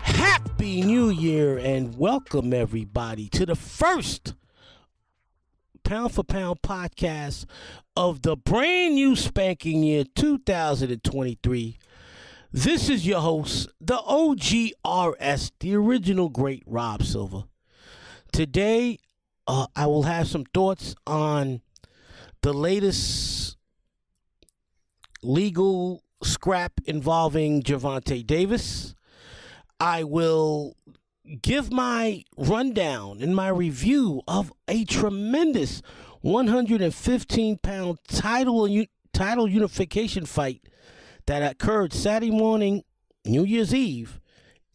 Happy New Year and welcome everybody to the first pound for pound podcast of the brand new spanking year 2023. This is your host, the OGRS, the original great Rob Silva. Today, uh, I will have some thoughts on the latest legal scrap involving Gervonta Davis. I will give my rundown and my review of a tremendous 115 pound title title unification fight that occurred Saturday morning, New Year's Eve,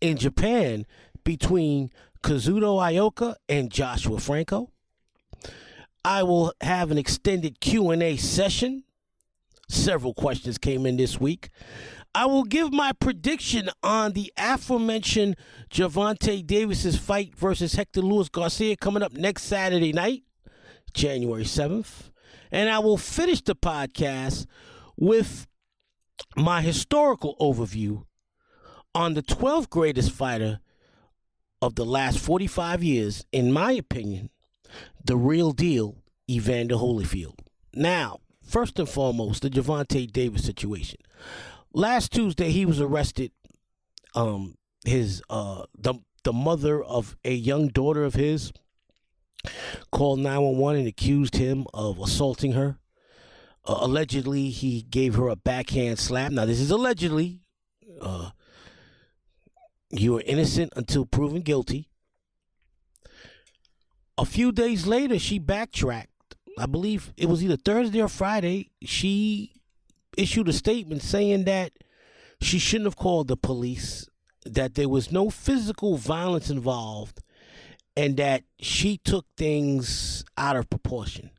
in Japan between Kazuto Ioka and Joshua Franco. I will have an extended Q&A session. Several questions came in this week. I will give my prediction on the aforementioned Gervonta Davis's fight versus Hector Luis Garcia coming up next Saturday night, January 7th. And I will finish the podcast with my historical overview on the 12th greatest fighter of the last 45 years, in my opinion, the real deal, Evander Holyfield. Now, first and foremost, the Gervonta Davis situation last Tuesday he was arrested. Um, his uh the the mother of a young daughter of his called 911 and accused him of assaulting her. Uh, allegedly, he gave her a backhand slap. Now, this is allegedly. Uh, you are innocent until proven guilty. A few days later, she backtracked. I believe it was either Thursday or Friday. She issued a statement saying that she shouldn't have called the police, that there was no physical violence involved, and that she took things out of proportion.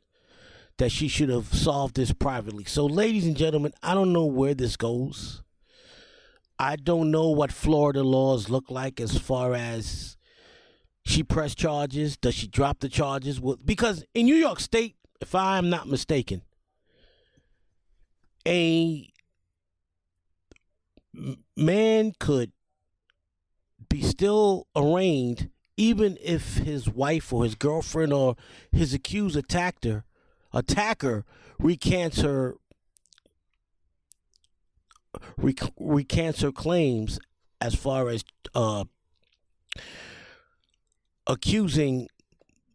That she should have solved this privately. So, ladies and gentlemen, I don't know where this goes. I don't know what Florida laws look like as far as she press charges. Does she drop the charges? Because in New York State, if I am not mistaken, a man could be still arraigned even if his wife or his girlfriend or his accused attacker attacker recants her rec- recants her claims as far as uh, accusing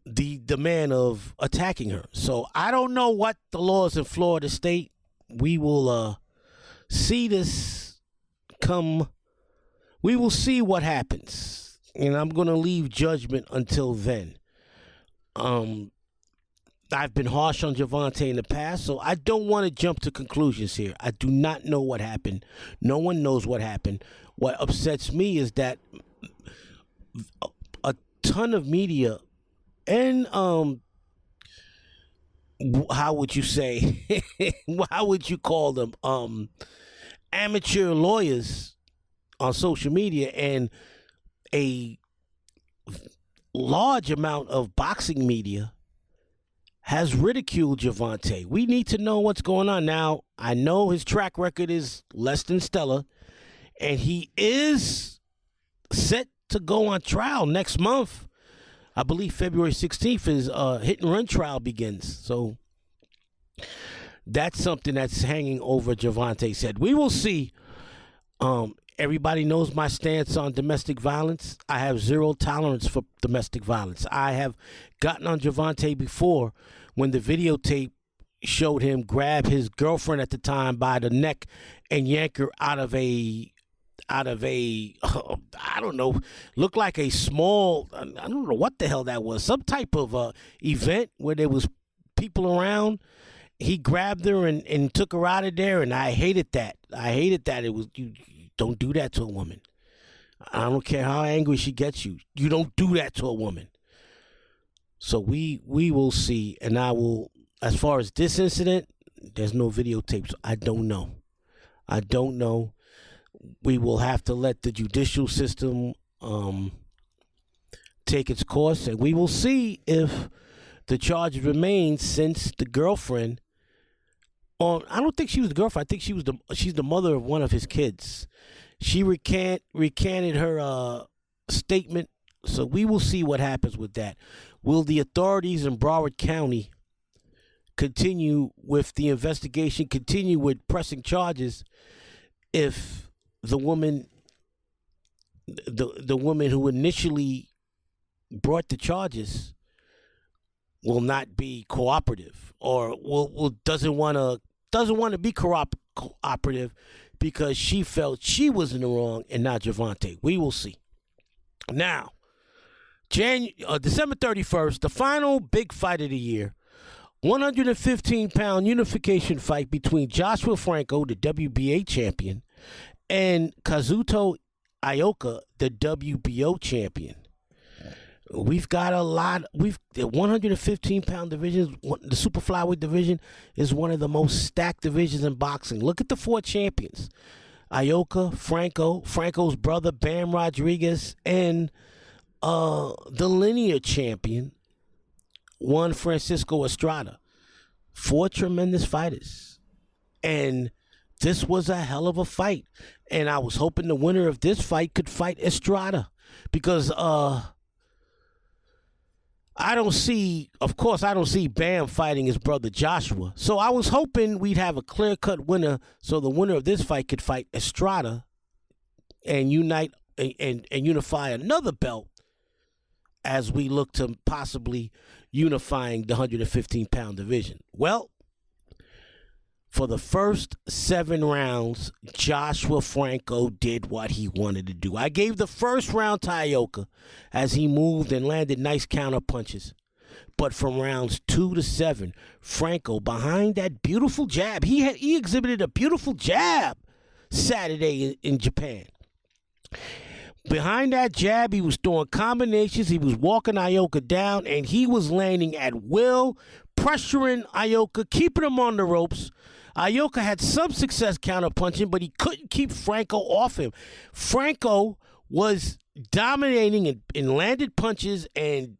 the the man of attacking her. So I don't know what the laws in Florida state we will uh, see this come. We will see what happens, and I'm going to leave judgment until then. Um, I've been harsh on Gervonta in the past, so I don't want to jump to conclusions here. I do not know what happened. No one knows what happened. What upsets me is that a ton of media and um how would you say how would you call them um amateur lawyers on social media and a large amount of boxing media has ridiculed Gervonta. We need to know what's going on. Now, I know his track record is less than stellar, and he is set to go on trial next month. I believe February 16th his uh, hit and run trial begins. So that's something that's hanging over Gervonta said. We will see. Um, everybody knows my stance on domestic violence. I have zero tolerance for domestic violence. I have gotten on Gervonta before when the videotape showed him grab his girlfriend at the time by the neck and yank her out of a out of a I don't know, looked like a small I don't know what the hell that was, some type of uh, event where there was people around. He grabbed her and, and took her out of there, and I hated that. I hated that. It was you don't do that to a woman. I don't care how angry she gets you. You don't do that to a woman. So we we will see, and I will. As far as this incident, there's no videotapes. I don't know. I don't know we will have to let the judicial system um, take its course, and we will see if the charge remains since the girlfriend. I don't think she was the girlfriend. I think she was the she's the mother of one of his kids. She recant recanted her uh, statement, so we will see what happens with that. Will the authorities in Broward County continue with the investigation? Continue with pressing charges if the woman the the woman who initially brought the charges will not be cooperative or will, will doesn't want to doesn't want to be coop- cooperative because she felt she was in the wrong and not Gervonta. We will see. Now, Jan- uh, December 31st, the final big fight of the year. 115 pound unification fight between Joshua Franco, the WBA champion, and Kazuto Ioka, the WBO champion. We've got a lot. We've the 115 pound division, the super flyweight division, is one of the most stacked divisions in boxing. Look at the four champions: Ioka, Franco, Franco's brother Bam Rodriguez, and uh, the linear champion, Juan Francisco Estrada. Four tremendous fighters, and this was a hell of a fight and I was hoping the winner of this fight could fight Estrada because uh I don't see of course I don't see Bam fighting his brother Joshua. So I was hoping we'd have a clear-cut winner so the winner of this fight could fight Estrada and unite and, and, and unify another belt as we look to possibly unifying the 115 pound division. Well, for the first seven rounds, Joshua Franco did what he wanted to do. I gave the first round to Ioka as he moved and landed nice counter punches. But from rounds two to seven, Franco behind that beautiful jab, he had he exhibited a beautiful jab Saturday in, in Japan. Behind that jab, he was throwing combinations. He was walking Ioka down, and he was landing at will, pressuring Ioka, keeping him on the ropes. Ioka had some success counterpunching, but he couldn't keep Franco off him. Franco was dominating in, in landed punches and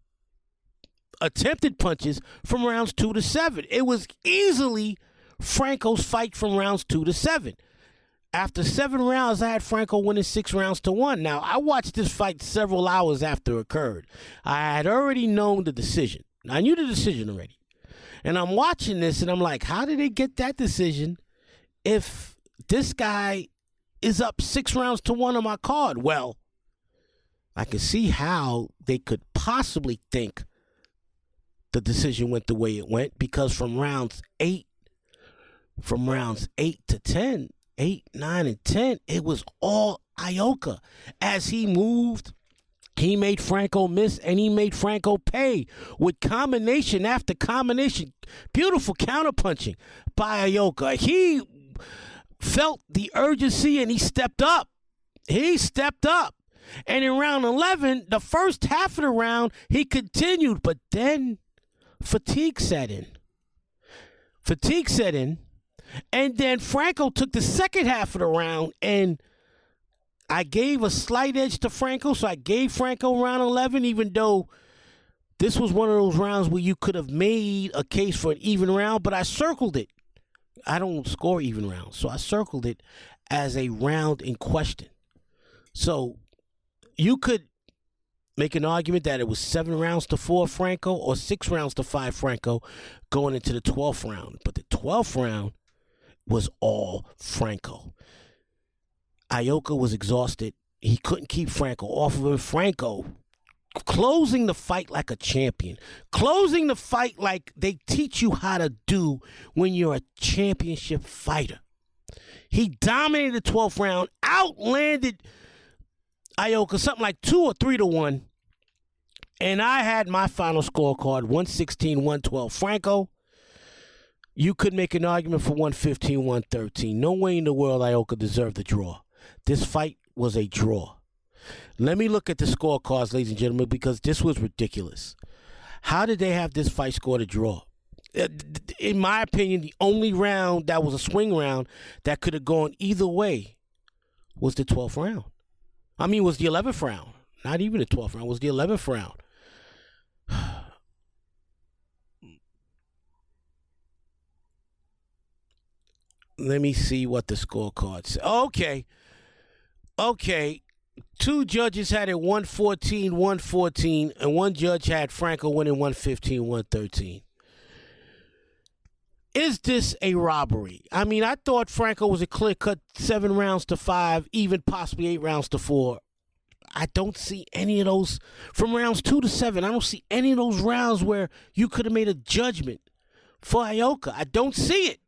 attempted punches from rounds two to seven. It was easily Franco's fight from rounds two to seven. After seven rounds, I had Franco winning six rounds to one. Now, I watched this fight several hours after it occurred. I had already known the decision. I knew the decision already. And I'm watching this and I'm like, how did they get that decision if this guy is up six rounds to one on my card? Well, I can see how they could possibly think the decision went the way it went because from rounds eight, from rounds eight to ten, eight, nine, and ten, it was all Ioka as he moved he made Franco miss and he made Franco pay with combination after combination. Beautiful counterpunching by Ioka. He felt the urgency and he stepped up. He stepped up. And in round 11, the first half of the round, he continued, but then fatigue set in. Fatigue set in. And then Franco took the second half of the round, and I gave a slight edge to Franco. So I gave Franco round 11, even though this was one of those rounds where you could have made a case for an even round, but I circled it. I don't score even rounds, so I circled it as a round in question. So you could make an argument that it was seven rounds to four Franco or six rounds to five Franco going into the 12th round. But the 12th round was all Franco. Ioka was exhausted. He couldn't keep Franco off of him. Franco closing the fight like a champion, closing the fight like they teach you how to do when you're a championship fighter. He dominated the 12th round, outlanded Ioka something like two or three to one. And I had my final scorecard 116 112. Franco, you could make an argument for 115 113. No way in the world Ioka deserved the draw. This fight was a draw. Let me look at the scorecards, ladies and gentlemen, because this was ridiculous. How did they have this fight scored a draw? Uh, in my opinion, the only round that was a swing round that could have gone either way was the 12th round. I mean, was the 11th round. Not even the 12th round, was the 11th round. Let me see what the scorecard says. Okay. Okay. Two judges had it 114, 114, and one judge had Franco winning 115, 113. Is this a robbery? I mean, I thought Franco was a clear cut seven rounds to five, even possibly eight rounds to four. I don't see any of those from rounds two to seven. I don't see any of those rounds where you could have made a judgment for Ioka. I don't see it.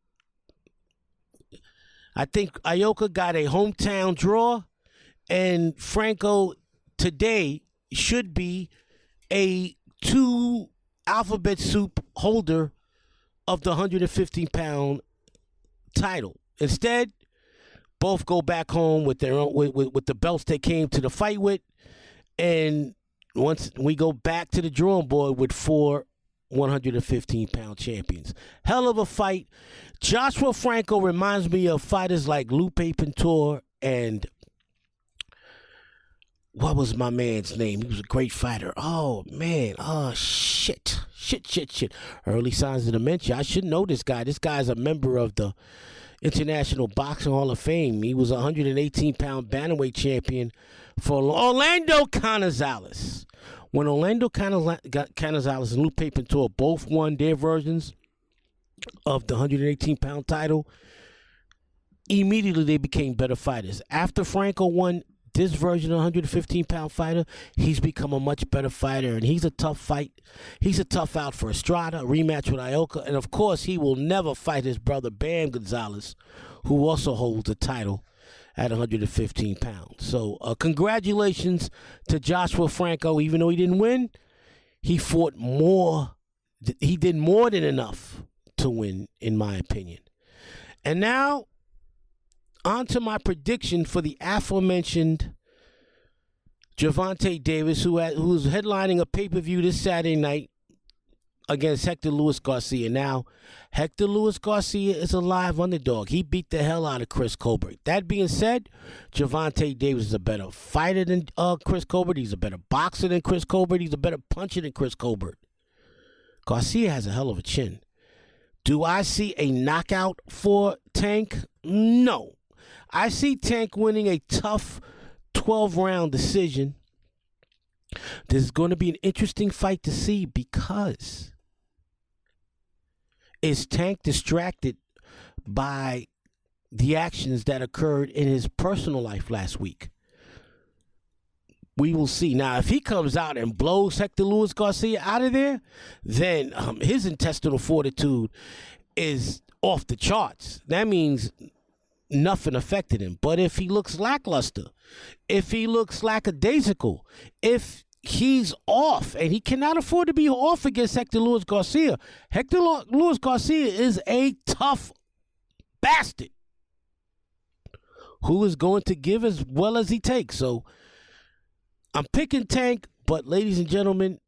I think Ioka got a hometown draw, and Franco today should be a two alphabet soup holder of the 115 pound title. Instead, both go back home with their own with, with, with, the belts they came to the fight with, and once we go back to the drawing board with four 115 pound champions. Hell of a fight. Joshua Franco reminds me of fighters like Lupe Pintor and what was my man's name? He was a great fighter. Oh man, oh shit shit, shit, shit. Early signs of dementia. I should know this guy. This guy's a member of the International Boxing Hall of Fame. He was a 118 pound bantamweight champion for Orlando Canizales. When Orlando Canizales and Lupe Pintor both won their versions of the 118 pound title, immediately they became better fighters. After Franco won this version of 115 pound fighter, he's become a much better fighter, and he's a tough fight. He's a tough out for Estrada, rematch with Ioka, and of course, he will never fight his brother Bam Gonzalez, who also holds the title at 115 pounds. So, uh, congratulations to Joshua Franco. Even though he didn't win, he fought more. He did more than enough to win, in my opinion. And now on to my prediction for the aforementioned Gervonta Davis, who had, who's headlining a pay per view this Saturday night against Hector Luis Garcia. Now, Hector Luis Garcia is a live underdog. He beat the hell out of Chris Colbert. That being said, Gervonta Davis is a better fighter than uh, Chris Colbert. He's a better boxer than Chris Colbert. He's a better puncher than Chris Colbert. Garcia has a hell of a chin. Do I see a knockout for Tank? No. I see Tank winning a tough 12 round decision. This is going to be an interesting fight to see because is Tank distracted by the actions that occurred in his personal life last week? We will see. Now, if he comes out and blows Hector Luis Garcia out of there, then um, his intestinal fortitude is off the charts. That means nothing affected him. But if he looks lackluster, if he looks lackadaisical, if he's off and he cannot afford to be off against Hector Luis Garcia, Hector Luis Garcia is a tough bastard who is going to give as well as he takes. So I'm picking Tank, but ladies and gentlemen,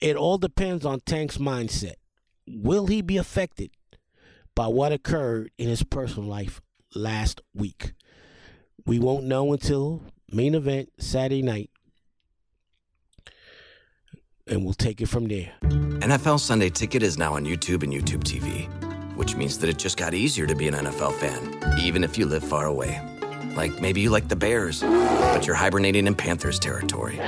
it all depends on Tank's mindset. Will he be affected by what occurred in his personal life last week. We won't know until main event Saturday night, and we'll take it from there. NFL Sunday Ticket is now on YouTube and YouTube TV, which means that it just got easier to be an NFL fan, even if you live far away. Like maybe you like the Bears, but you're hibernating in Panthers territory.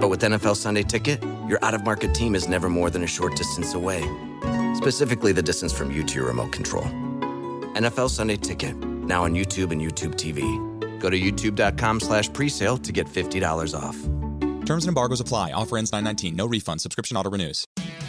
But with NFL Sunday Ticket, your out of market team is never more than a short distance away. Specifically, the distance from you to your remote control. NFL Sunday Ticket, now on YouTube and YouTube TV. Go to youtube.com slash presale to get $50 off. Terms and embargoes apply. Offer ends 919. No refund. Subscription auto renews.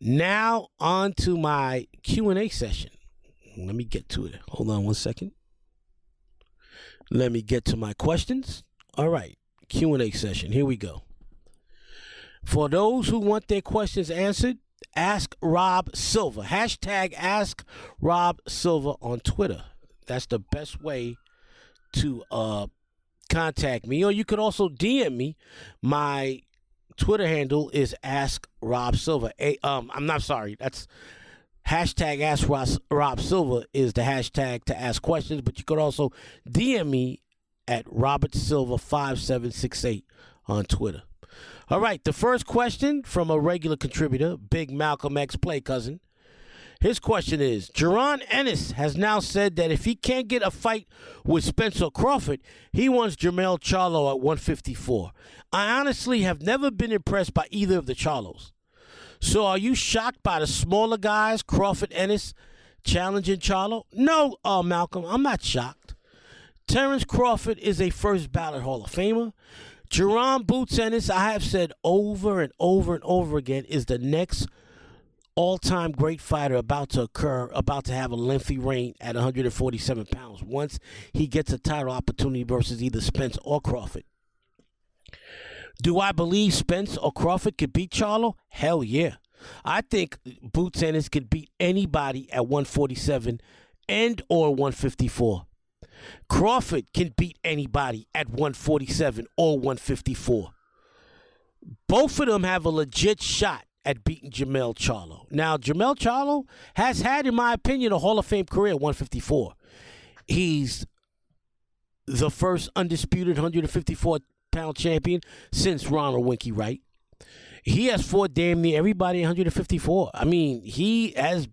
Now on to my Q and A session. Let me get to it. Hold on one second. Let me get to my questions. All right, Q and A session. Here we go. For those who want their questions answered, ask Rob Silva. Hashtag ask Rob Silva on Twitter. That's the best way to uh, contact me. Or you could also DM me. My Twitter handle is Ask Rob Silva. A, um, I'm not sorry. That's hashtag Ask Rob, Rob is the hashtag to ask questions. But you could also DM me at Robert Silva five seven six eight on Twitter. All right, the first question from a regular contributor, Big Malcolm X play cousin. His question is Jaron Ennis has now said that if he can't get a fight with Spence or Crawford, he wants Jermell Charlo at 154. I honestly have never been impressed by either of the Charlos. So are you shocked by the smaller guys, Crawford Ennis, challenging Charlo? No, uh, Malcolm, I'm not shocked. Terrence Crawford is a first ballot Hall of Famer. Jaron Boots Ennis, I have said over and over and over again, is the next all-time great fighter about to occur, about to have a lengthy reign at 147 pounds. Once he gets a title opportunity versus either Spence or Crawford. Do I believe Spence or Crawford could beat Charlo? Hell yeah. I think Boots Ennis could beat anybody at 147 and or 154. Crawford can beat anybody at 147 or 154. Both of them have a legit shot at beating Jermell Charlo. Now, Jermell Charlo has had, in my opinion, a Hall of Fame career at 154. He's the first undisputed 154 pound champion since Ronald Winky Wright. He has fought damn near everybody 154. I mean, he has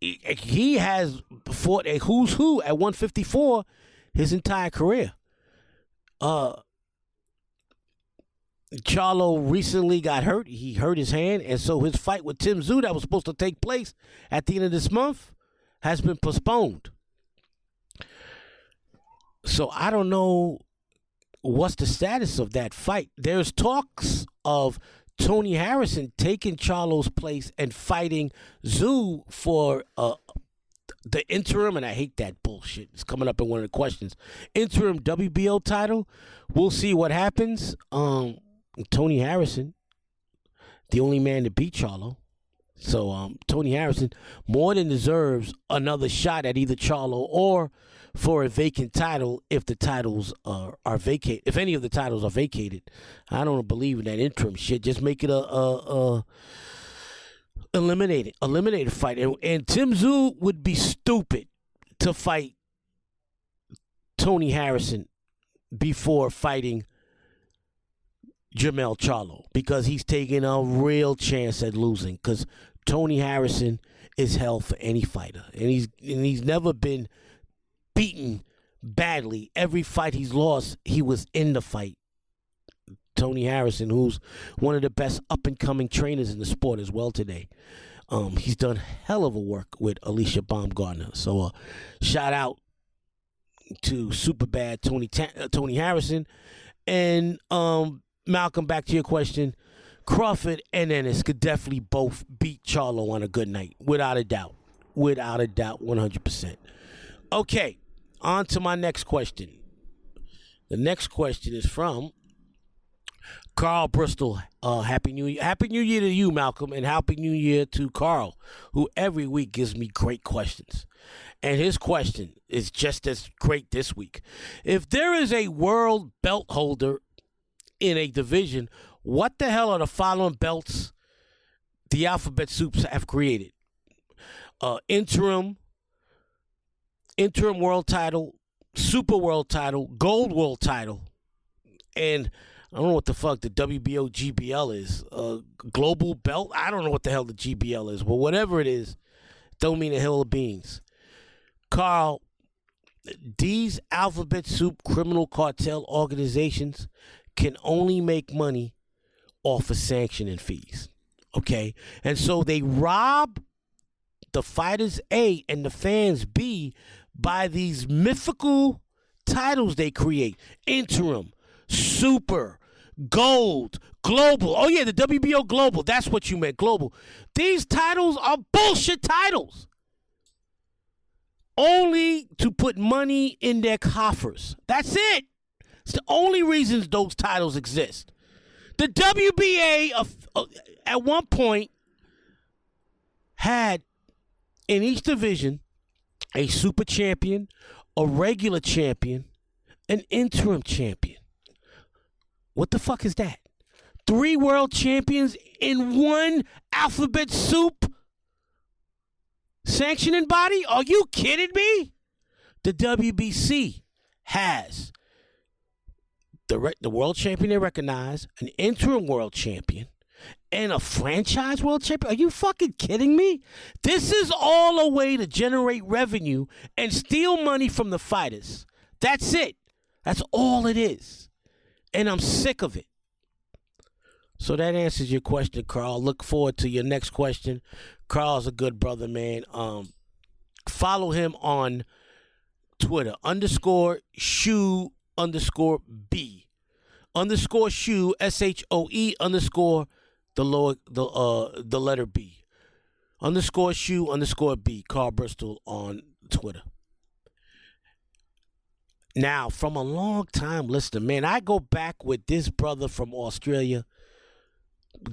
he has fought a who's who at 154 his entire career. Uh Charlo recently got hurt. He hurt his hand, and so his fight with Tim Tszyu that was supposed to take place at the end of this month has been postponed. So I don't know what's the status of that fight. There's talks of Tony Harrison taking Charlo's place and fighting Tszyu for uh, the interim, and I hate that bullshit. It's coming up in one of the questions. Interim WBO title. We'll see what happens. Um, Tony Harrison, the only man to beat Charlo. So um, Tony Harrison more than deserves another shot at either Charlo or for a vacant title if the titles are are vacated. If any of the titles are vacated, I don't believe in that interim shit. Just make it a, a, a eliminate it, eliminate a fight. And, and Tim Tszyu would be stupid to fight Tony Harrison before fighting Jermell Charlo because he's taking a real chance at losing because Tony Harrison is hell for any fighter and he's and he's never been beaten badly. Every fight he's lost, he was in the fight. Tony Harrison, who's one of the best up and coming trainers in the sport as well today. Um, he's done hell of a work with Alycia Baumgardner. So, uh, shout out to super bad Tony Ta- uh, Tony Harrison, and um, Malcolm. Back to your question, Crawford and Ennis could definitely both beat Charlo on a good night, without a doubt. without a doubt, 100%. Okay, on to my next question. The next question is from Carl Bristol. Uh, happy New Year! Happy New Year to you, Malcolm, and Happy New Year to Carl, who every week gives me great questions. And his question is just as great this week. If there is a world belt holder in a division, what the hell are the following belts the Alphabet Soups have created? Uh, interim, interim world title, super world title, gold world title, and I don't know what the fuck the WBO GBL is. Uh, global belt? I don't know what the hell the GBL is, but whatever it is, don't mean a hill of beans. Carl, these alphabet soup criminal cartel organizations can only make money off of sanctioning fees. Okay? And so they rob the fighters A and the fans B by these mythical titles they create interim, super, gold, global. Oh, yeah, the WBO global. That's what you meant, global. These titles are bullshit titles. Only to put money in their coffers. That's it. It's the only reasons those titles exist. The WBA of, uh, at one point had in each division a super champion, a regular champion, an interim champion. What the fuck is that? Three world champions in one alphabet soup sanctioning body? Are you kidding me? The WBC has the re- the world champion they recognize, an interim world champion, and a franchise world champion. Are you fucking kidding me? This is all a way to generate revenue and steal money from the fighters. That's it. That's all it is. And I'm sick of it. So that answers your question, Carl. Look forward to your next question. Carl's a good brother, man. Um, follow him on Twitter underscore shoe underscore b underscore shoe s h o e underscore the lower the uh the letter b underscore shoe underscore b Carl Bristol on Twitter. Now, from a long time listener, man, I go back with this brother from Australia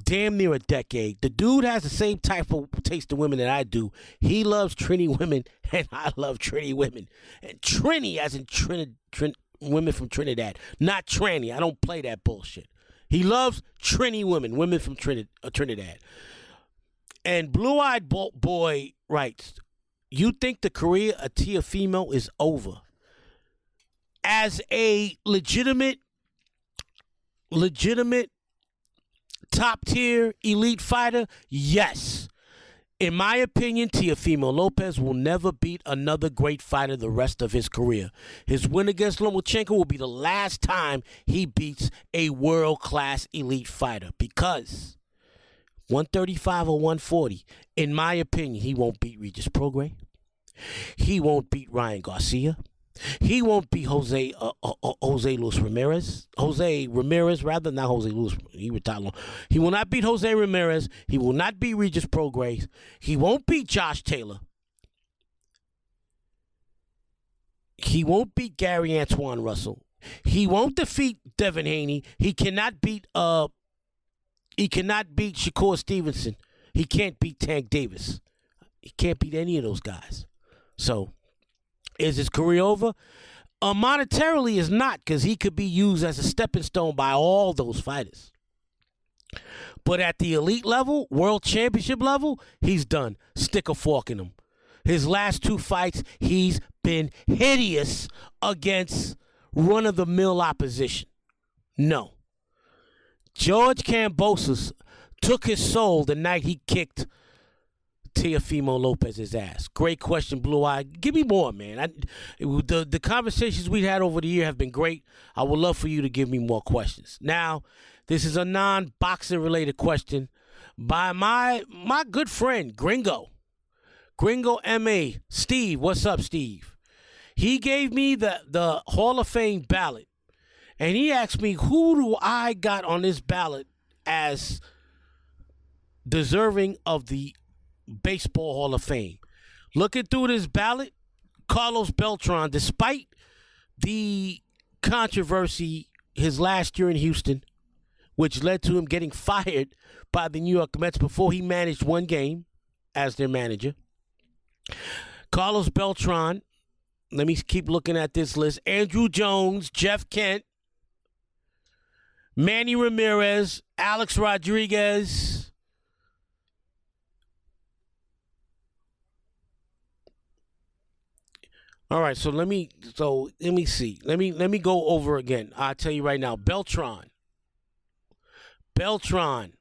damn near a decade. The dude has the same type of taste of women that I do. He loves Trini women, and I love Trini women. And Trini, as in Trin, Trin, women from Trinidad, not tranny. I don't play that bullshit. He loves Trini women, women from Trinidad. Uh, Trinidad. And Blue Eyed Bo- Boy writes, "You think the career of Teofimo is over?" As a legitimate, legitimate top tier elite fighter, yes. In my opinion, Teofimo Lopez will never beat another great fighter the rest of his career. His win against Lomachenko will be the last time he beats a world class elite fighter because 135 or 140, in my opinion, he won't beat Regis Prograis. He won't beat Ryan Garcia. He won't be Jose uh, uh, uh, Jose Luis Ramirez. Jose Ramirez, rather not Jose Luis. He retired long. He will not beat Jose Ramirez. He will not beat Regis Prograis. He won't beat Josh Taylor. He won't beat Gary Antuanne Russell. He won't defeat Devin Haney. He cannot beat uh he cannot beat Shakur Stevenson. He can't beat Tank Davis. He can't beat any of those guys. So is his career over? Uh, monetarily is not because he could be used as a stepping stone by all those fighters. But at the elite level, world championship level, he's done. Stick a fork in him. His last two fights, he's been hideous against run of the mill opposition. No. George Kambosos took his soul the night he kicked Teofimo Lopez's ass? Great question, Blue Eye. Give me more, man. I, the the conversations we've had over the year have been great. I would love for you to give me more questions. Now, this is a non-boxing related question by my my good friend Gringo. Gringo MA. Steve, what's up, Steve? He gave me the the Hall of Fame ballot. And he asked me who do I got on this ballot as deserving of the Baseball Hall of Fame. Looking through this ballot, Carlos Beltran, despite the controversy his last year in Houston, which led to him getting fired by the New York Mets before he managed one game as their manager. Carlos Beltran, let me keep looking at this list. Andruw Jones, Jeff Kent, Manny Ramirez, Alex Rodriguez. All right, so let me so let me see. Let me let me go over again. I'll tell you right now. Beltran. Beltran.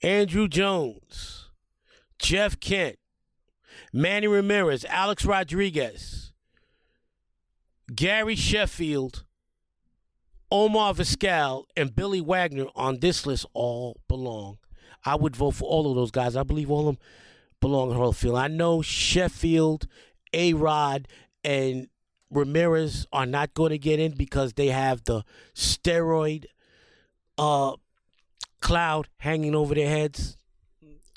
Andruw Jones. Jeff Kent. Manny Ramirez, Alex Rodriguez, Gary Sheffield, Omar Vizquel, and Billy Wagner on this list all belong. I would vote for all of those guys. I believe all of them belong in Hall of Fame. I know Sheffield, A Rod, and Ramirez are not going to get in because they have the steroid uh, cloud hanging over their heads.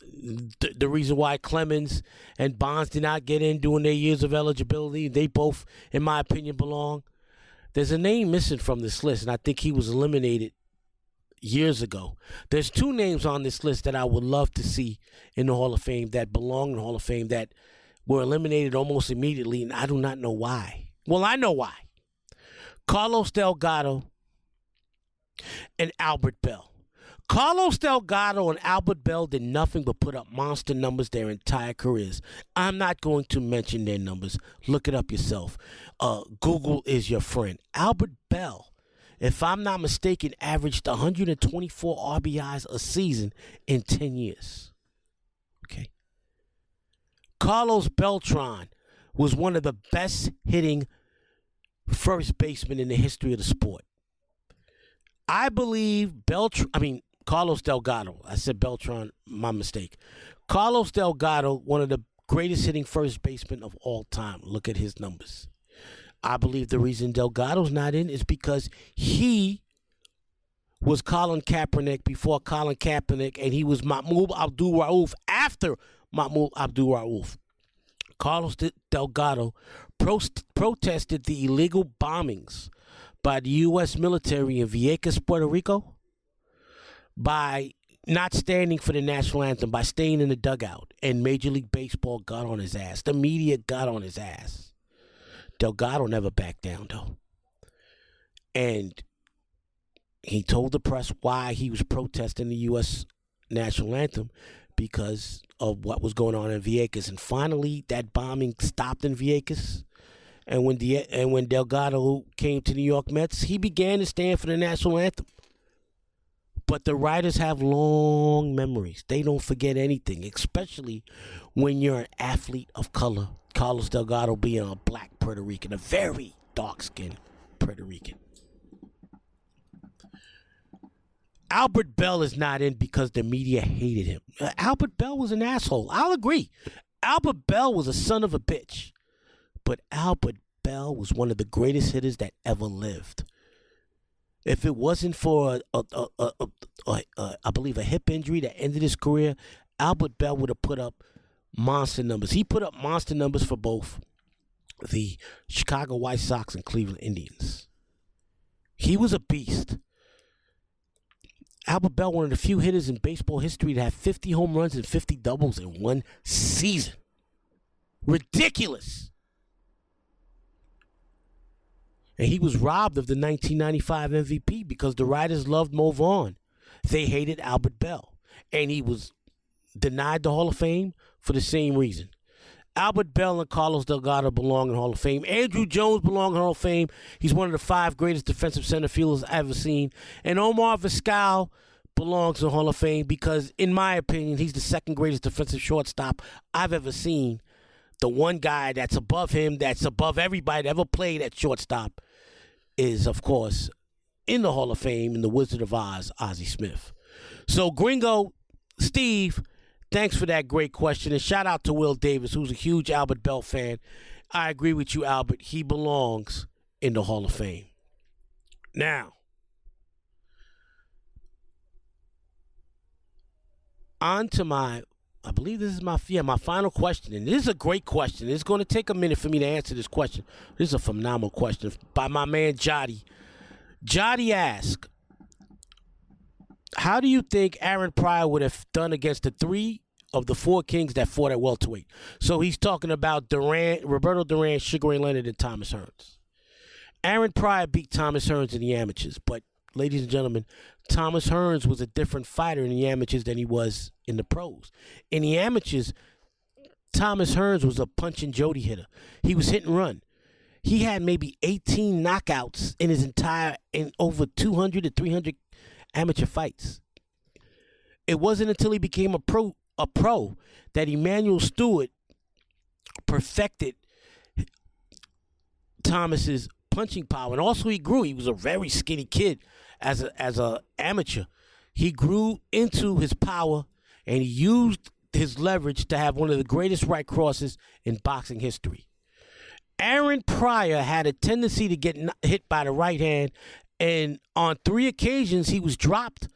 The, the, reason why Clemens and Bonds did not get in during their years of eligibility, they both, in my opinion, belong. There's a name missing from this list, and I think he was eliminated years ago. There's two names on this list that I would love to see in the Hall of Fame that belong in the Hall of Fame that were eliminated almost immediately, and I do not know why. Well, I know why. Carlos Delgado and Albert Belle. Carlos Delgado and Albert Belle did nothing but put up monster numbers their entire careers. I'm not going to mention their numbers. Look it up yourself. Uh, Google is your friend. Albert Belle, if I'm not mistaken, averaged 124 RBIs a season in 10 years. Okay. Carlos Beltran was one of the best hitting first basemen in the history of the sport. I believe Beltran, I mean, Carlos Delgado. I said Beltran, my mistake. Carlos Delgado, one of the greatest hitting first basemen of all time. Look at his numbers. I believe the reason Delgado's not in is because he was Colin Kaepernick before Colin Kaepernick, and he was Mahmoud Abdul Rauf after Mahmoud Abdul Rauf. Carlos Delgado pro- protested the illegal bombings by the U.S. military in Vieques, Puerto Rico, by not standing for the national anthem, by staying in the dugout, and Major League Baseball got on his ass. The media got on his ass. Delgado never backed down, though. And he told the press why he was protesting the U.S. national anthem because of what was going on in Vieques. And finally, that bombing stopped in Vieques. And when, De- and when Delgado came to New York Mets, he began to stand for the national anthem. But the writers have long memories. They don't forget anything, especially when you're an athlete of color. Carlos Delgado being a black Puerto Rican, a very dark skinned Puerto Rican. Albert Belle is not in because the media hated him. Uh, Albert Belle was an asshole. I'll agree. Albert Belle was a son of a bitch. But Albert Belle was one of the greatest hitters that ever lived. If it wasn't for, a, a, a, I believe, a hip injury that ended his career, Albert Belle would have put up monster numbers. He put up monster numbers for both the Chicago White Sox and Cleveland Indians. He was a beast. Albert Belle, one of the few hitters in baseball history to have 50 home runs and 50 doubles in one season. Ridiculous. And he was robbed of the 1995 MVP because the writers loved Mo Vaughn. They hated Albert Belle. And he was denied the Hall of Fame for the same reason. Albert Belle and Carlos Delgado belong in Hall of Fame. Andruw Jones belongs in Hall of Fame. He's one of the five greatest defensive center fielders I've ever seen. And Omar Vizquel belongs in Hall of Fame because, in my opinion, he's the second greatest defensive shortstop I've ever seen. The one guy that's above him, that's above everybody that ever played at shortstop, is, of course, in the Hall of Fame in the Wizard of Oz, Ozzie Smith. So, Gringo, Steve, thanks for that great question. And shout out to Will Davis, who's a huge Albert Belle fan. I agree with you, Albert. He belongs in the Hall of Fame. Now, on to my I believe this is my yeah my final question, and this is a great question. It's going to take a minute for me to answer this question. This is a phenomenal question by my man Jody. Jody asked, "How do you think Aaron Pryor would have done against the three of the four kings that fought at welterweight?" So he's talking about Duran, Roberto Duran, Sugar Ray Leonard, and Thomas Hearns. Aaron Pryor beat Thomas Hearns in the amateurs, but ladies and gentlemen, Thomas Hearns was a different fighter in the amateurs than he was in the pros. In the amateurs, Thomas Hearns was a punch and Judy hitter. He was hit and run. He had maybe 18 knockouts in his entire in over 200 to 300 amateur fights. It wasn't until he became a pro a pro that Emanuel Steward perfected Thomas's punching power, and also he grew. He was a very skinny kid as a as a amateur. He grew into his power, and he used his leverage to have one of the greatest right crosses in boxing history. Aaron Pryor had a tendency to get hit by the right hand, and on three occasions he was dropped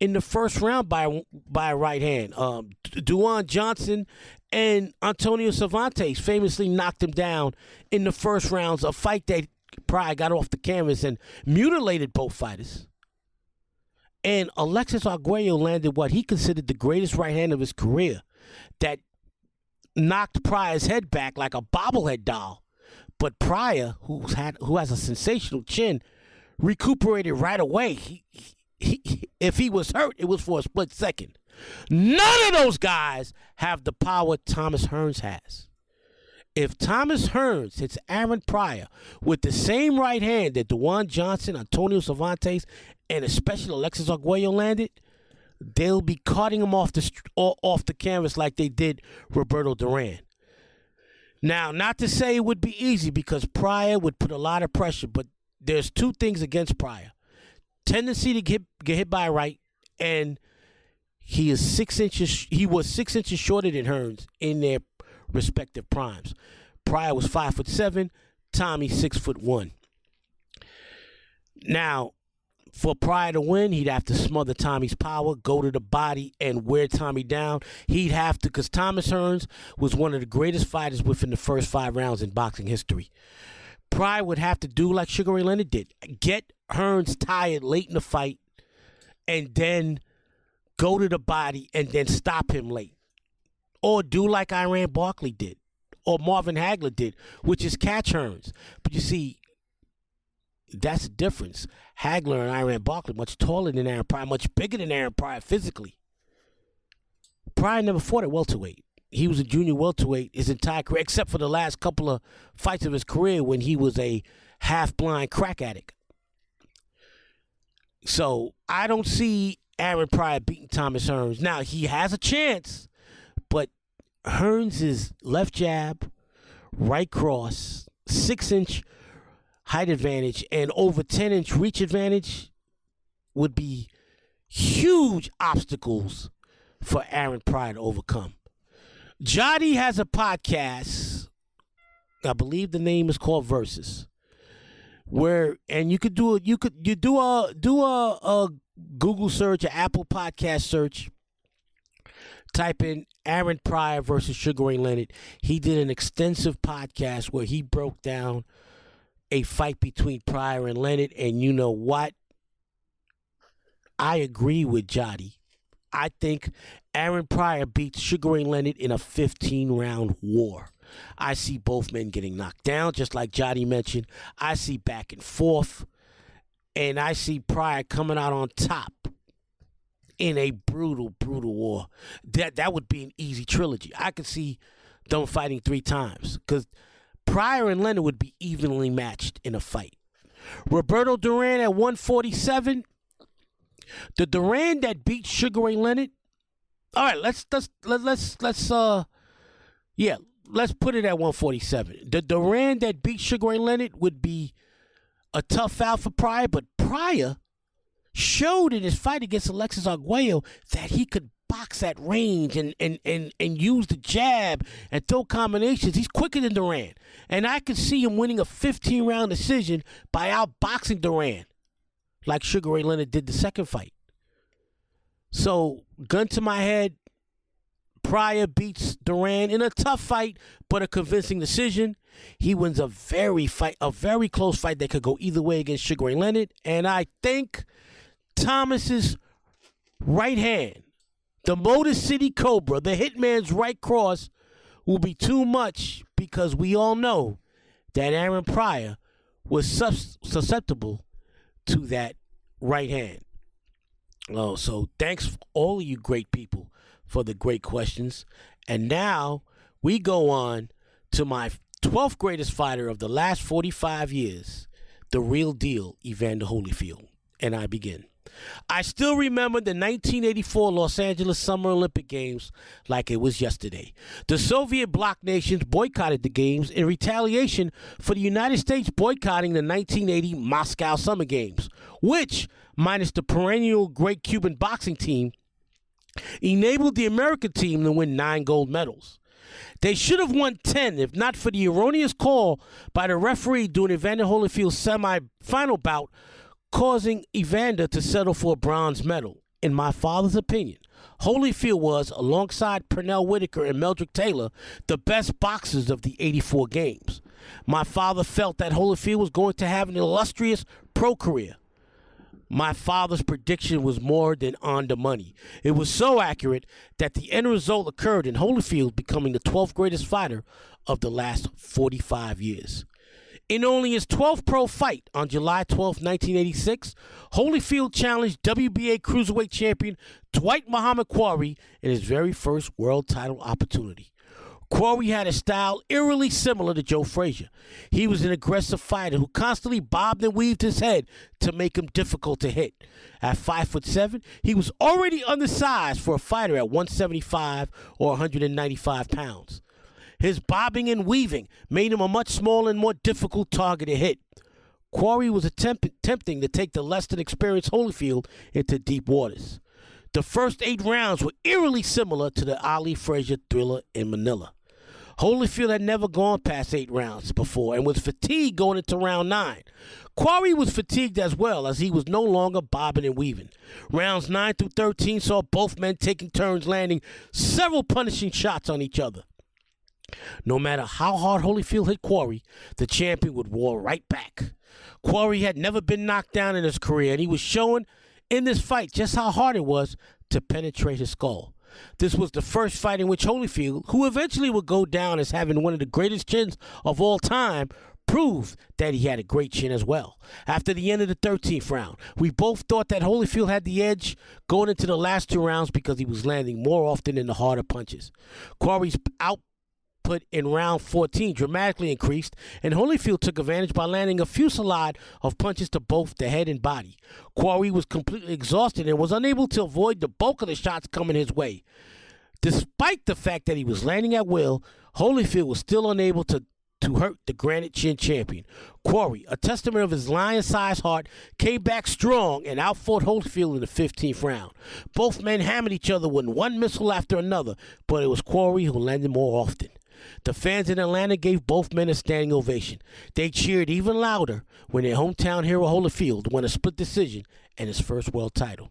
in the first round by by a right hand. Um, Dujuan Johnson and Antonio Cervantes famously knocked him down in the first rounds, a fight that Pryor got off the canvas and mutilated both fighters. And Alexis Arguello landed what he considered the greatest right hand of his career that knocked Pryor's head back like a bobblehead doll. But Pryor, who's had who has a sensational chin, recuperated right away. He, he, if he was hurt, it was for a split second. None of those guys have the power Thomas Hearns has if Thomas Hearns hits Aaron Pryor with the same right hand that Dujuan Johnson, Antonio Cervantes, and especially Alexis Arguello landed, they'll be cutting him off the off the canvas like they did Roberto Duran. Now, not to say it would be easy because Pryor would put a lot of pressure, but there's two things against Pryor: tendency to get get hit by a right, and he is six inches. He was six inches shorter than Hearns in their respective primes. Pryor was five foot seven, Tommy six foot one. Now, for Pryor to win, he'd have to smother Tommy's power, go to the body, and wear Tommy down. He'd have to, because Thomas Hearns was one of the greatest fighters within the first five rounds in boxing history. Pryor would have to do like Sugar Ray Leonard did get Hearns tired late in the fight, and then go to the body and then stop him late or do like Iran Barkley did, or Marvin Hagler did, which is catch Hearns. But you see, that's the difference. Hagler and Iran Barkley much taller than Aaron Pryor, much bigger than Aaron Pryor physically. Pryor never fought at welterweight. He was a junior welterweight his entire career, except for the last couple of fights of his career when he was a half blind crack addict. So I don't see Aaron Pryor beating Thomas Hearns. Now he has a chance but Hearns' left jab, right cross, six inch height advantage, and over 10 inch reach advantage would be huge obstacles for Aaron Pryor to overcome. Jody has a podcast. I believe the name is called Versus. Where and you could do it, you could you do a do a, a Google search, an Apple podcast search Type in Aaron Pryor versus Sugar Ray Leonard. He did an extensive podcast where he broke down a fight between Pryor and Leonard. And you know what? I agree with Jody. I think Aaron Pryor beats Sugar Ray Leonard in a 15 round war. I see both men getting knocked down, just like Johnny mentioned. I see back and forth. And I see Pryor coming out on top in a brutal, brutal war. That that would be an easy trilogy. I could see them fighting three times because Pryor and Leonard would be evenly matched in a fight. Roberto Duran at 147. The Duran that beat Sugar Ray Leonard. All right, let's let's let, let's let's uh yeah, let's put it at 147. The Duran that beat Sugar Ray Leonard would be a tough out for Pryor, but Pryor showed in his fight against Alexis Arguello that he could box at range and, and, and, and use the jab and throw combinations. He's quicker than Duran. And I could see him winning a 15 round decision by outboxing Duran, like Sugar Ray Leonard did the second fight. So, gun to my head, Pryor beats Duran in a tough fight, but a convincing decision. He wins a very fight, a very close fight that could go either way against Sugar Ray Leonard. And I think Thomas's right hand, the Motor City Cobra, the Hitman's right cross, will be too much because we all know that Aaron Pryor was sus- susceptible to that right hand. Oh, so thanks all of you great people for the great questions. And now we go on to my 12th greatest fighter of the last 45 years, the real deal, Evander Holyfield. And I begin. I still remember the 1984 Los Angeles Summer Olympic Games like it was yesterday. The Soviet bloc nations boycotted the Games in retaliation for the United States boycotting the 1980 Moscow Summer Games, which, minus the perennial great Cuban boxing team, enabled the American team to win nine gold medals. They should have won 10 if not for the erroneous call by the referee during Evander Holyfield's semi final bout, causing Evander to settle for a bronze medal. In my father's opinion, Holyfield was, alongside Pernell Whitaker and Meldrick Taylor, the best boxers of the 84 games. My father felt that Holyfield was going to have an illustrious pro career. My father's prediction was more than on the money. It was so accurate that the end result occurred in Holyfield becoming the 12th greatest fighter of the last 45 years. In only his 12th pro fight on July 12, 1986, Holyfield challenged WBA Cruiserweight champion Dwight Muhammad Qawi in his very first world title opportunity. Qawi had a style eerily similar to Joe Frazier. He was an aggressive fighter who constantly bobbed and weaved his head to make him difficult to hit. At five foot seven, he was already undersized for a fighter at 175 or 195 pounds. His bobbing and weaving made him a much smaller and more difficult target to hit. Qawi was attempt- attempting to take the less than experienced Holyfield into deep waters. The first eight rounds were eerily similar to the Ali Frazier thriller in Manila. Holyfield had never gone past eight rounds before and was fatigued going into round nine. Qawi was fatigued as well as he was no longer bobbing and weaving. Rounds 9 through 13 saw both men taking turns landing several punishing shots on each other. No matter how hard Holyfield hit Qawi, the champion would roar right back. Qawi had never been knocked down in his career, and he was showing in this fight just how hard it was to penetrate his skull. This was the first fight in which Holyfield, who eventually would go down as having one of the greatest chins of all time, proved that he had a great chin as well. After the end of the 13th round, we both thought that Holyfield had the edge going into the last two rounds because he was landing more often in the harder punches. Qawi's out output in round 14 dramatically increased, and Holyfield took advantage by landing a fusillade of punches to both the head and body. Qawi was completely exhausted and was unable to avoid the bulk of the shots coming his way. Despite the fact that he was landing at will, Holyfield was still unable to to hurt the Granite Chin champion. Qawi, a testament of his lion-sized heart, came back strong and outfought Holyfield in the 15th round. Both men hammered each other with one missile after another, but it was Qawi who landed more often. The fans in Atlanta gave both men a standing ovation. They cheered even louder when their hometown hero Holyfield won a split decision and his first world title.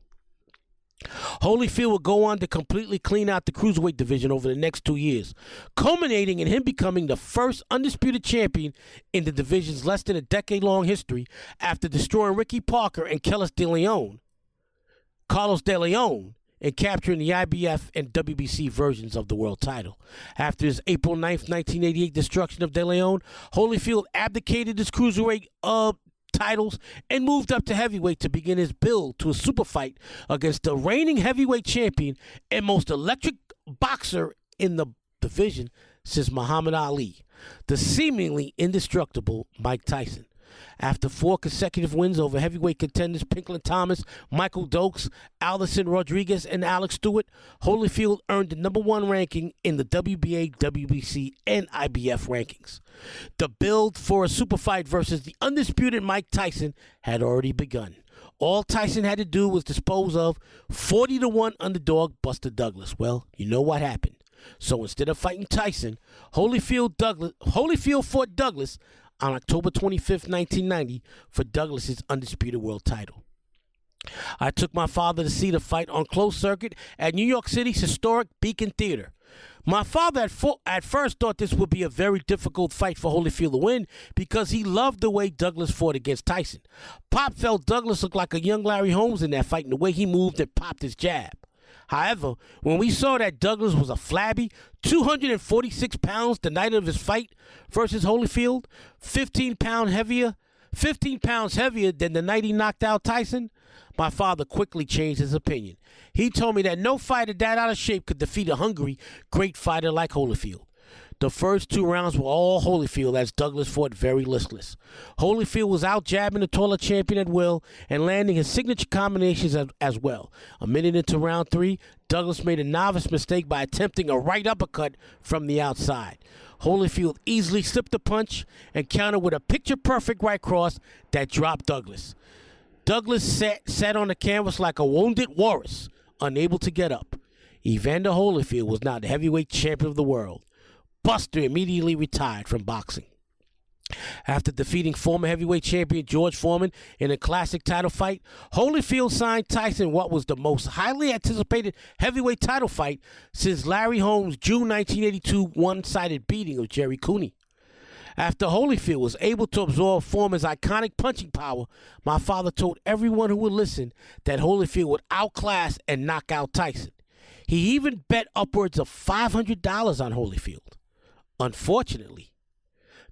Holyfield would go on to completely clean out the cruiserweight division over the next two years, culminating in him becoming the first undisputed champion in the division's less than a decade long history after destroying Ricky Parkey and Carlos De Leon. Carlos De Leon and capturing the IBF and WBC versions of the world title. After his April 9th, 1988 destruction of De Leon, Holyfield abdicated his cruiserweight uh, titles and moved up to heavyweight to begin his build to a super fight against the reigning heavyweight champion and most electric boxer in the division since Muhammad Ali, the seemingly indestructible Mike Tyson. After four consecutive wins over heavyweight contenders Pinklon Thomas, Michael Dokes, Adilson Rodrigues, and Alex Stewart, Holyfield earned the number one ranking in the WBA, WBC, and IBF rankings. The build for a super fight versus the undisputed Mike Tyson had already begun. All Tyson had to do was dispose of 40 to 1 underdog Buster Douglas. Well, you know what happened. So instead of fighting Tyson, Holyfield Douglas Holyfield fought Douglas on October 25th, 1990, for Douglas's undisputed world title. I took my father to see the fight on closed circuit at New York City's historic Beacon Theater. My father at, fo- at first thought this would be a very difficult fight for Holyfield to win because he loved the way Douglas fought against Tyson. Pop felt Douglas looked like a young Larry Holmes in that fight in the way he moved and popped his jab. However, when we saw that Douglas was a flabby 246 pounds the night of his fight versus Holyfield, 15 pound heavier, 15 pounds heavier than the night he knocked out Tyson, my father quickly changed his opinion. He told me that no fighter that out of shape could defeat a hungry, great fighter like Holyfield. The first two rounds were all Holyfield as Douglas fought very listless. Holyfield was out jabbing the taller champion at will and landing his signature combinations as, as well. A minute into round three, Douglas made a novice mistake by attempting a right uppercut from the outside. Holyfield easily slipped the punch and countered with a picture perfect right cross that dropped Douglas. Douglas sat, sat on the canvas like a wounded walrus, unable to get up. Evander Holyfield was now the heavyweight champion of the world. Buster immediately retired from boxing. After defeating former heavyweight champion George Foreman in a classic title fight, Holyfield signed Tyson what was the most highly anticipated heavyweight title fight since Larry Holmes' June 1982 one-sided beating of Jerry Cooney. After Holyfield was able to absorb Foreman's iconic punching power, my father told everyone who would listen that Holyfield would outclass and knock out Tyson. He even bet upwards of $500 on Holyfield. Unfortunately,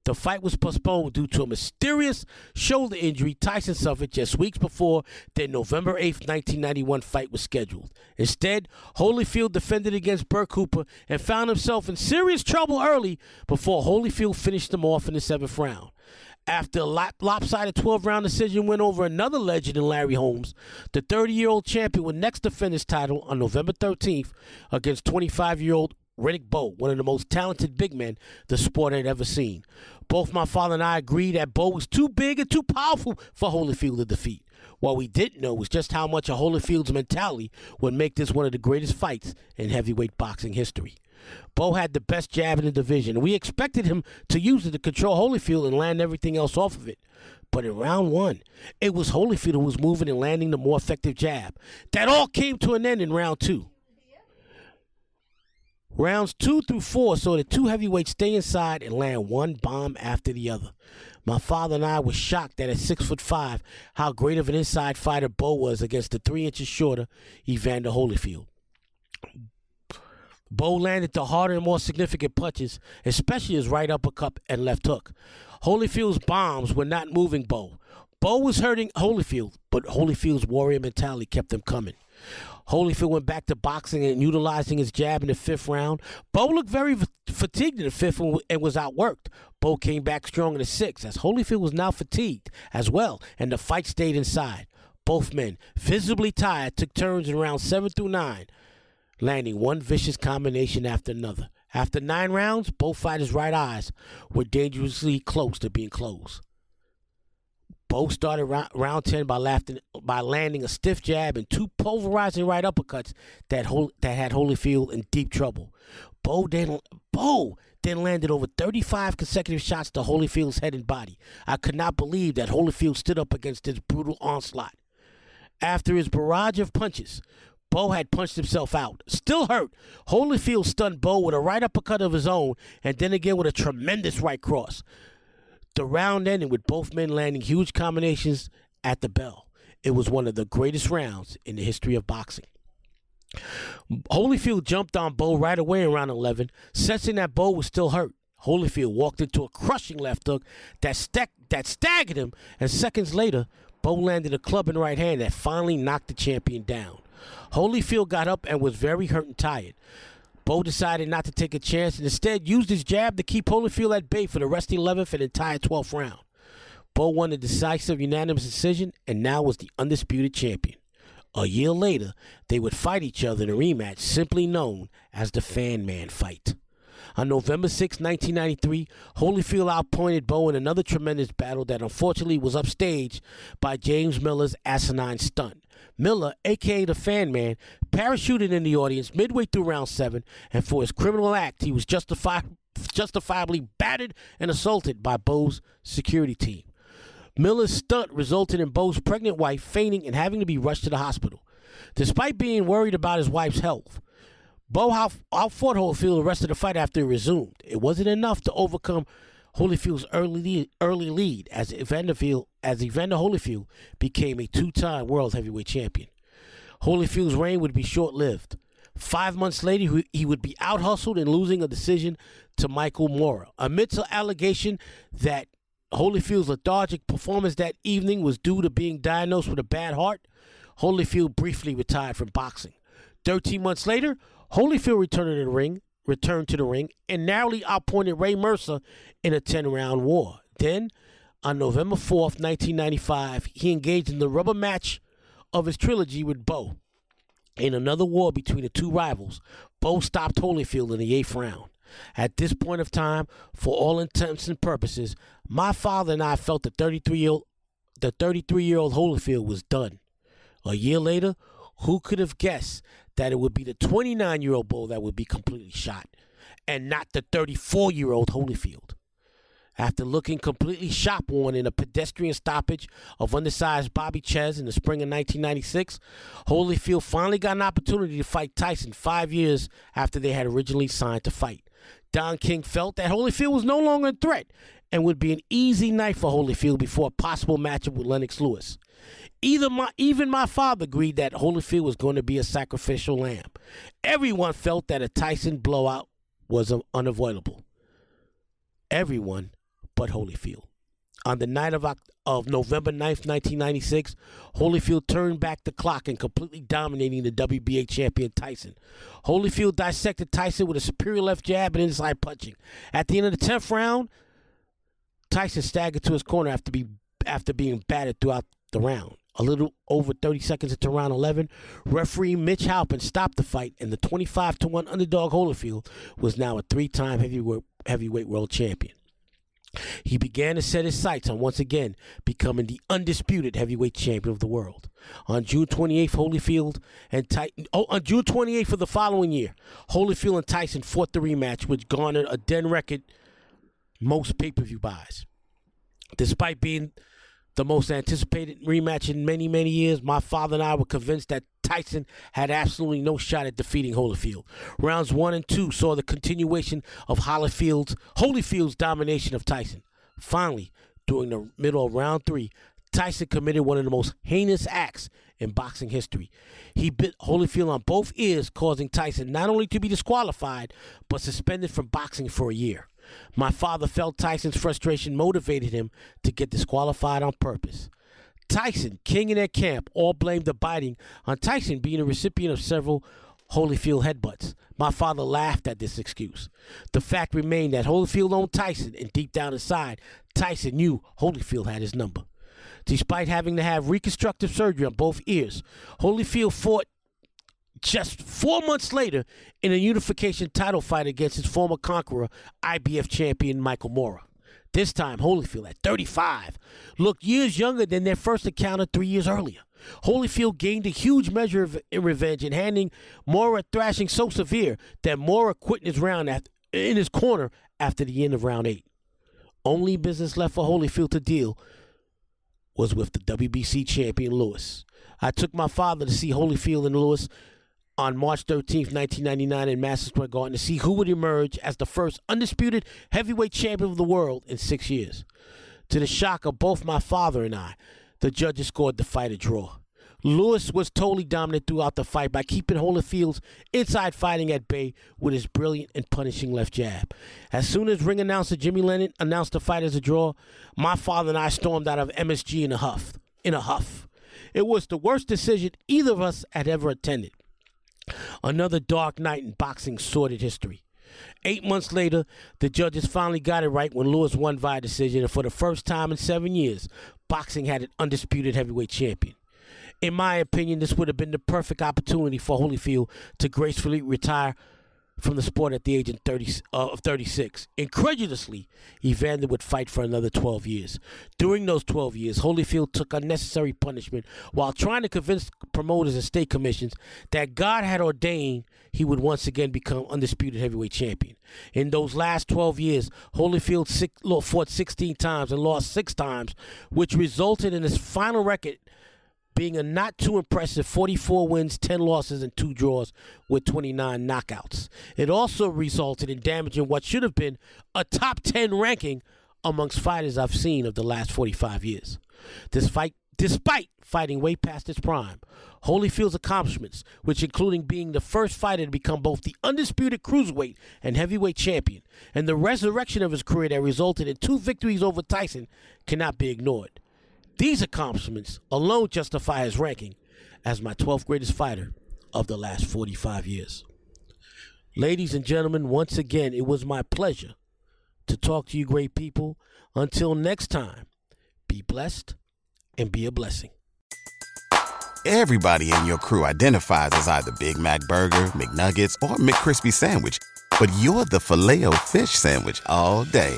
the fight was postponed due to a mysterious shoulder injury Tyson suffered just weeks before their November 8, 1991 fight was scheduled. Instead, Holyfield defended against Bert Cooper and found himself in serious trouble early before Holyfield finished him off in the seventh round. After a lop- lopsided 12 round decision win over another legend in Larry Holmes, the 30 year old champion would next defend his title on November 13th against 25 year old Riddick Bowe, one of the most talented big men the sport had ever seen. Both my father and I agreed that Bowe was too big and too powerful for Holyfield to defeat. What we didn't know was just how much of Holyfield's mentality would make this one of the greatest fights in heavyweight boxing history. Bowe had the best jab in the division, we expected him to use it to control Holyfield and land everything else off of it. But in round one, it was Holyfield who was moving and landing the more effective jab. That all came to an end in round two. Rounds two through four saw the two heavyweights stay inside and land one bomb after the other. My father and I were shocked that at six foot five, how great of an inside fighter Bowe was against the three inches shorter Evander Holyfield. Bowe landed the harder and more significant punches, especially his right uppercut and left hook. Holyfield's bombs were not moving Bowe. Bowe was hurting Holyfield, but Holyfield's warrior mentality kept him coming. Holyfield went back to boxing and utilizing his jab in the fifth round. Bowe looked very fatigued in the fifth and was outworked. Bowe came back strong in the sixth as Holyfield was now fatigued as well, and the fight stayed inside. Both men, visibly tired, took turns in rounds seven through nine, landing one vicious combination after another. After nine rounds, both fighters' right eyes were dangerously close to being closed. Both started round, round 10 by, laughing, by landing a stiff jab and two pulverizing right uppercuts that, Hol- that had Holyfield in deep trouble. Bowe then, Bowe then landed over 35 consecutive shots to Holyfield's head and body. I could not believe that Holyfield stood up against this brutal onslaught. After his barrage of punches, Bowe had punched himself out. Still hurt, Holyfield stunned Bowe with a right uppercut of his own and then again with a tremendous right cross. The round ended with both men landing huge combinations at the bell. It was one of the greatest rounds in the history of boxing. Holyfield jumped on Bowe right away in round 11, sensing that Bowe was still hurt. Holyfield walked into a crushing left hook that, st- that staggered him, and seconds later, Bowe landed a club in right hand that finally knocked the champion down. Holyfield got up and was very hurt and tired. Bowe decided not to take a chance and instead used his jab to keep Holyfield at bay for the rest of the 11th and entire 12th round. Bowe won a decisive unanimous decision and now was the undisputed champion. A year later, they would fight each other in a rematch simply known as the Fan Man fight. On November 6, 1993, Holyfield outpointed Bowe in another tremendous battle that unfortunately was upstaged by James Miller's asinine stunt. Miller, aka the Fan Man, parachuted in the audience midway through round seven, and for his criminal act, he was justifi- justifiably battered and assaulted by Bowe's security team. Miller's stunt resulted in Bowe's pregnant wife fainting and having to be rushed to the hospital. Despite being worried about his wife's health, Bowe out, outfought Holyfield the rest of the fight after it resumed. It wasn't enough to overcome Holyfield's early lead, early lead as Evanderfield as Evander Holyfield became a two-time world heavyweight champion. Holyfield's reign would be short-lived. Five months later, he would be out hustled and losing a decision to Michael Moorer. Amidst an allegation that Holyfield's lethargic performance that evening was due to being diagnosed with a bad heart, Holyfield briefly retired from boxing. Thirteen months later, Holyfield returned to the ring, returned to the ring, and narrowly outpointed Ray Mercer in a 10-round war. Then, on November 4th, 1995, he engaged in the rubber match of his trilogy with Bowe. In another war between the two rivals, Bowe stopped Holyfield in the eighth round. At this point of time, for all intents and purposes, my father and I felt the 33 year old the 33 year old Holyfield was done. A year later, who could have guessed that it would be the 29 year old Bowe that would be completely shot and not the 34 year old Holyfield? After looking completely shop worn in a pedestrian stoppage of undersized Bobby Czyz in the spring of 1996, Holyfield finally got an opportunity to fight Tyson five years after they had originally signed to fight. Don King felt that Holyfield was no longer a threat and would be an easy night for Holyfield before a possible matchup with Lennox Lewis. Either my, even my father agreed that Holyfield was going to be a sacrificial lamb. Everyone felt that a Tyson blowout was unavoidable. Everyone but Holyfield. On the night of, of November 9th, 1996, Holyfield turned back the clock and completely dominating the WBA champion Tyson. Holyfield dissected Tyson with a superior left jab and inside punching. At the end of the 10th round, Tyson staggered to his corner after, be, after being battered throughout the round. A little over 30 seconds into round 11, referee Mitch Halpern stopped the fight, and the 25 to 1 underdog Holyfield was now a three time heavyweight, heavyweight world champion. He began to set his sights on once again becoming the undisputed heavyweight champion of the world. On June 28th, Holyfield and Tyson, oh, on June 28th of the following year, Holyfield and Tyson fought the rematch, which garnered a den record most pay-per-view buys. Despite being the most anticipated rematch in many, many years, my father and I were convinced that Tyson had absolutely no shot at defeating Holyfield. Rounds one and two saw the continuation of Holyfield's, Holyfield's domination of Tyson. Finally, during the middle of round three, Tyson committed one of the most heinous acts in boxing history. He bit Holyfield on both ears, causing Tyson not only to be disqualified, but suspended from boxing for a year. My father felt Tyson's frustration motivated him to get disqualified on purpose. Tyson, King in their camp, all blamed the biting on Tyson being a recipient of several Holyfield headbutts. My father laughed at this excuse. The fact remained that Holyfield owned Tyson, and deep down inside, Tyson knew Holyfield had his number. Despite having to have reconstructive surgery on both ears, Holyfield fought just four months later in a unification title fight against his former conqueror, IBF champion Michael Moorer. This time, Holyfield, at 35, looked years younger than their first encounter three years earlier. Holyfield gained a huge measure of revenge in handing Moorer a thrashing so severe that Moorer quit in his round in his corner after the end of round eight. Only business left for Holyfield to deal was with the WBC champion Lewis. I took my father to see Holyfield and Lewis on March 13th, 1999, in Madison Square Garden to see who would emerge as the first undisputed heavyweight champion of the world in six years. To the shock of both my father and I, the judges scored the fight a draw. Lewis was totally dominant throughout the fight by keeping Holyfield's inside fighting at bay with his brilliant and punishing left jab. As soon as ring announcer Jimmy Lennon announced the fight as a draw, my father and I stormed out of MSG in a huff. In a huff. It was the worst decision either of us had ever attended. Another dark night in boxing sordid history. Eight months later, the judges finally got it right when Lewis won via decision, and for the first time in seven years, boxing had an undisputed heavyweight champion. In my opinion, this would have been the perfect opportunity for Holyfield to gracefully retire from the sport at the age of, 30, uh, of 36. Incredulously, Evander would fight for another 12 years. During those 12 years, Holyfield took unnecessary punishment while trying to convince promoters and state commissions that God had ordained he would once again become undisputed heavyweight champion. In those last 12 years, Holyfield six, fought 16 times and lost six times, which resulted in his final record being a not too impressive 44 wins, 10 losses, and 2 draws with 29 knockouts. It also resulted in damaging what should have been a top 10 ranking amongst fighters I've seen of the last 45 years. This fight, despite fighting way past its prime, Holyfield's accomplishments, which including being the first fighter to become both the undisputed cruiserweight and heavyweight champion, and the resurrection of his career that resulted in two victories over Tyson, cannot be ignored. These accomplishments alone justify his ranking as my 12th greatest fighter of the last 45 years. Ladies and gentlemen, once again, it was my pleasure to talk to you, great people. Until next time, be blessed and be a blessing. Everybody in your crew identifies as either Big Mac Burger, McNuggets, or McCrispy Sandwich, but you're the Filet-O-Fish Sandwich all day.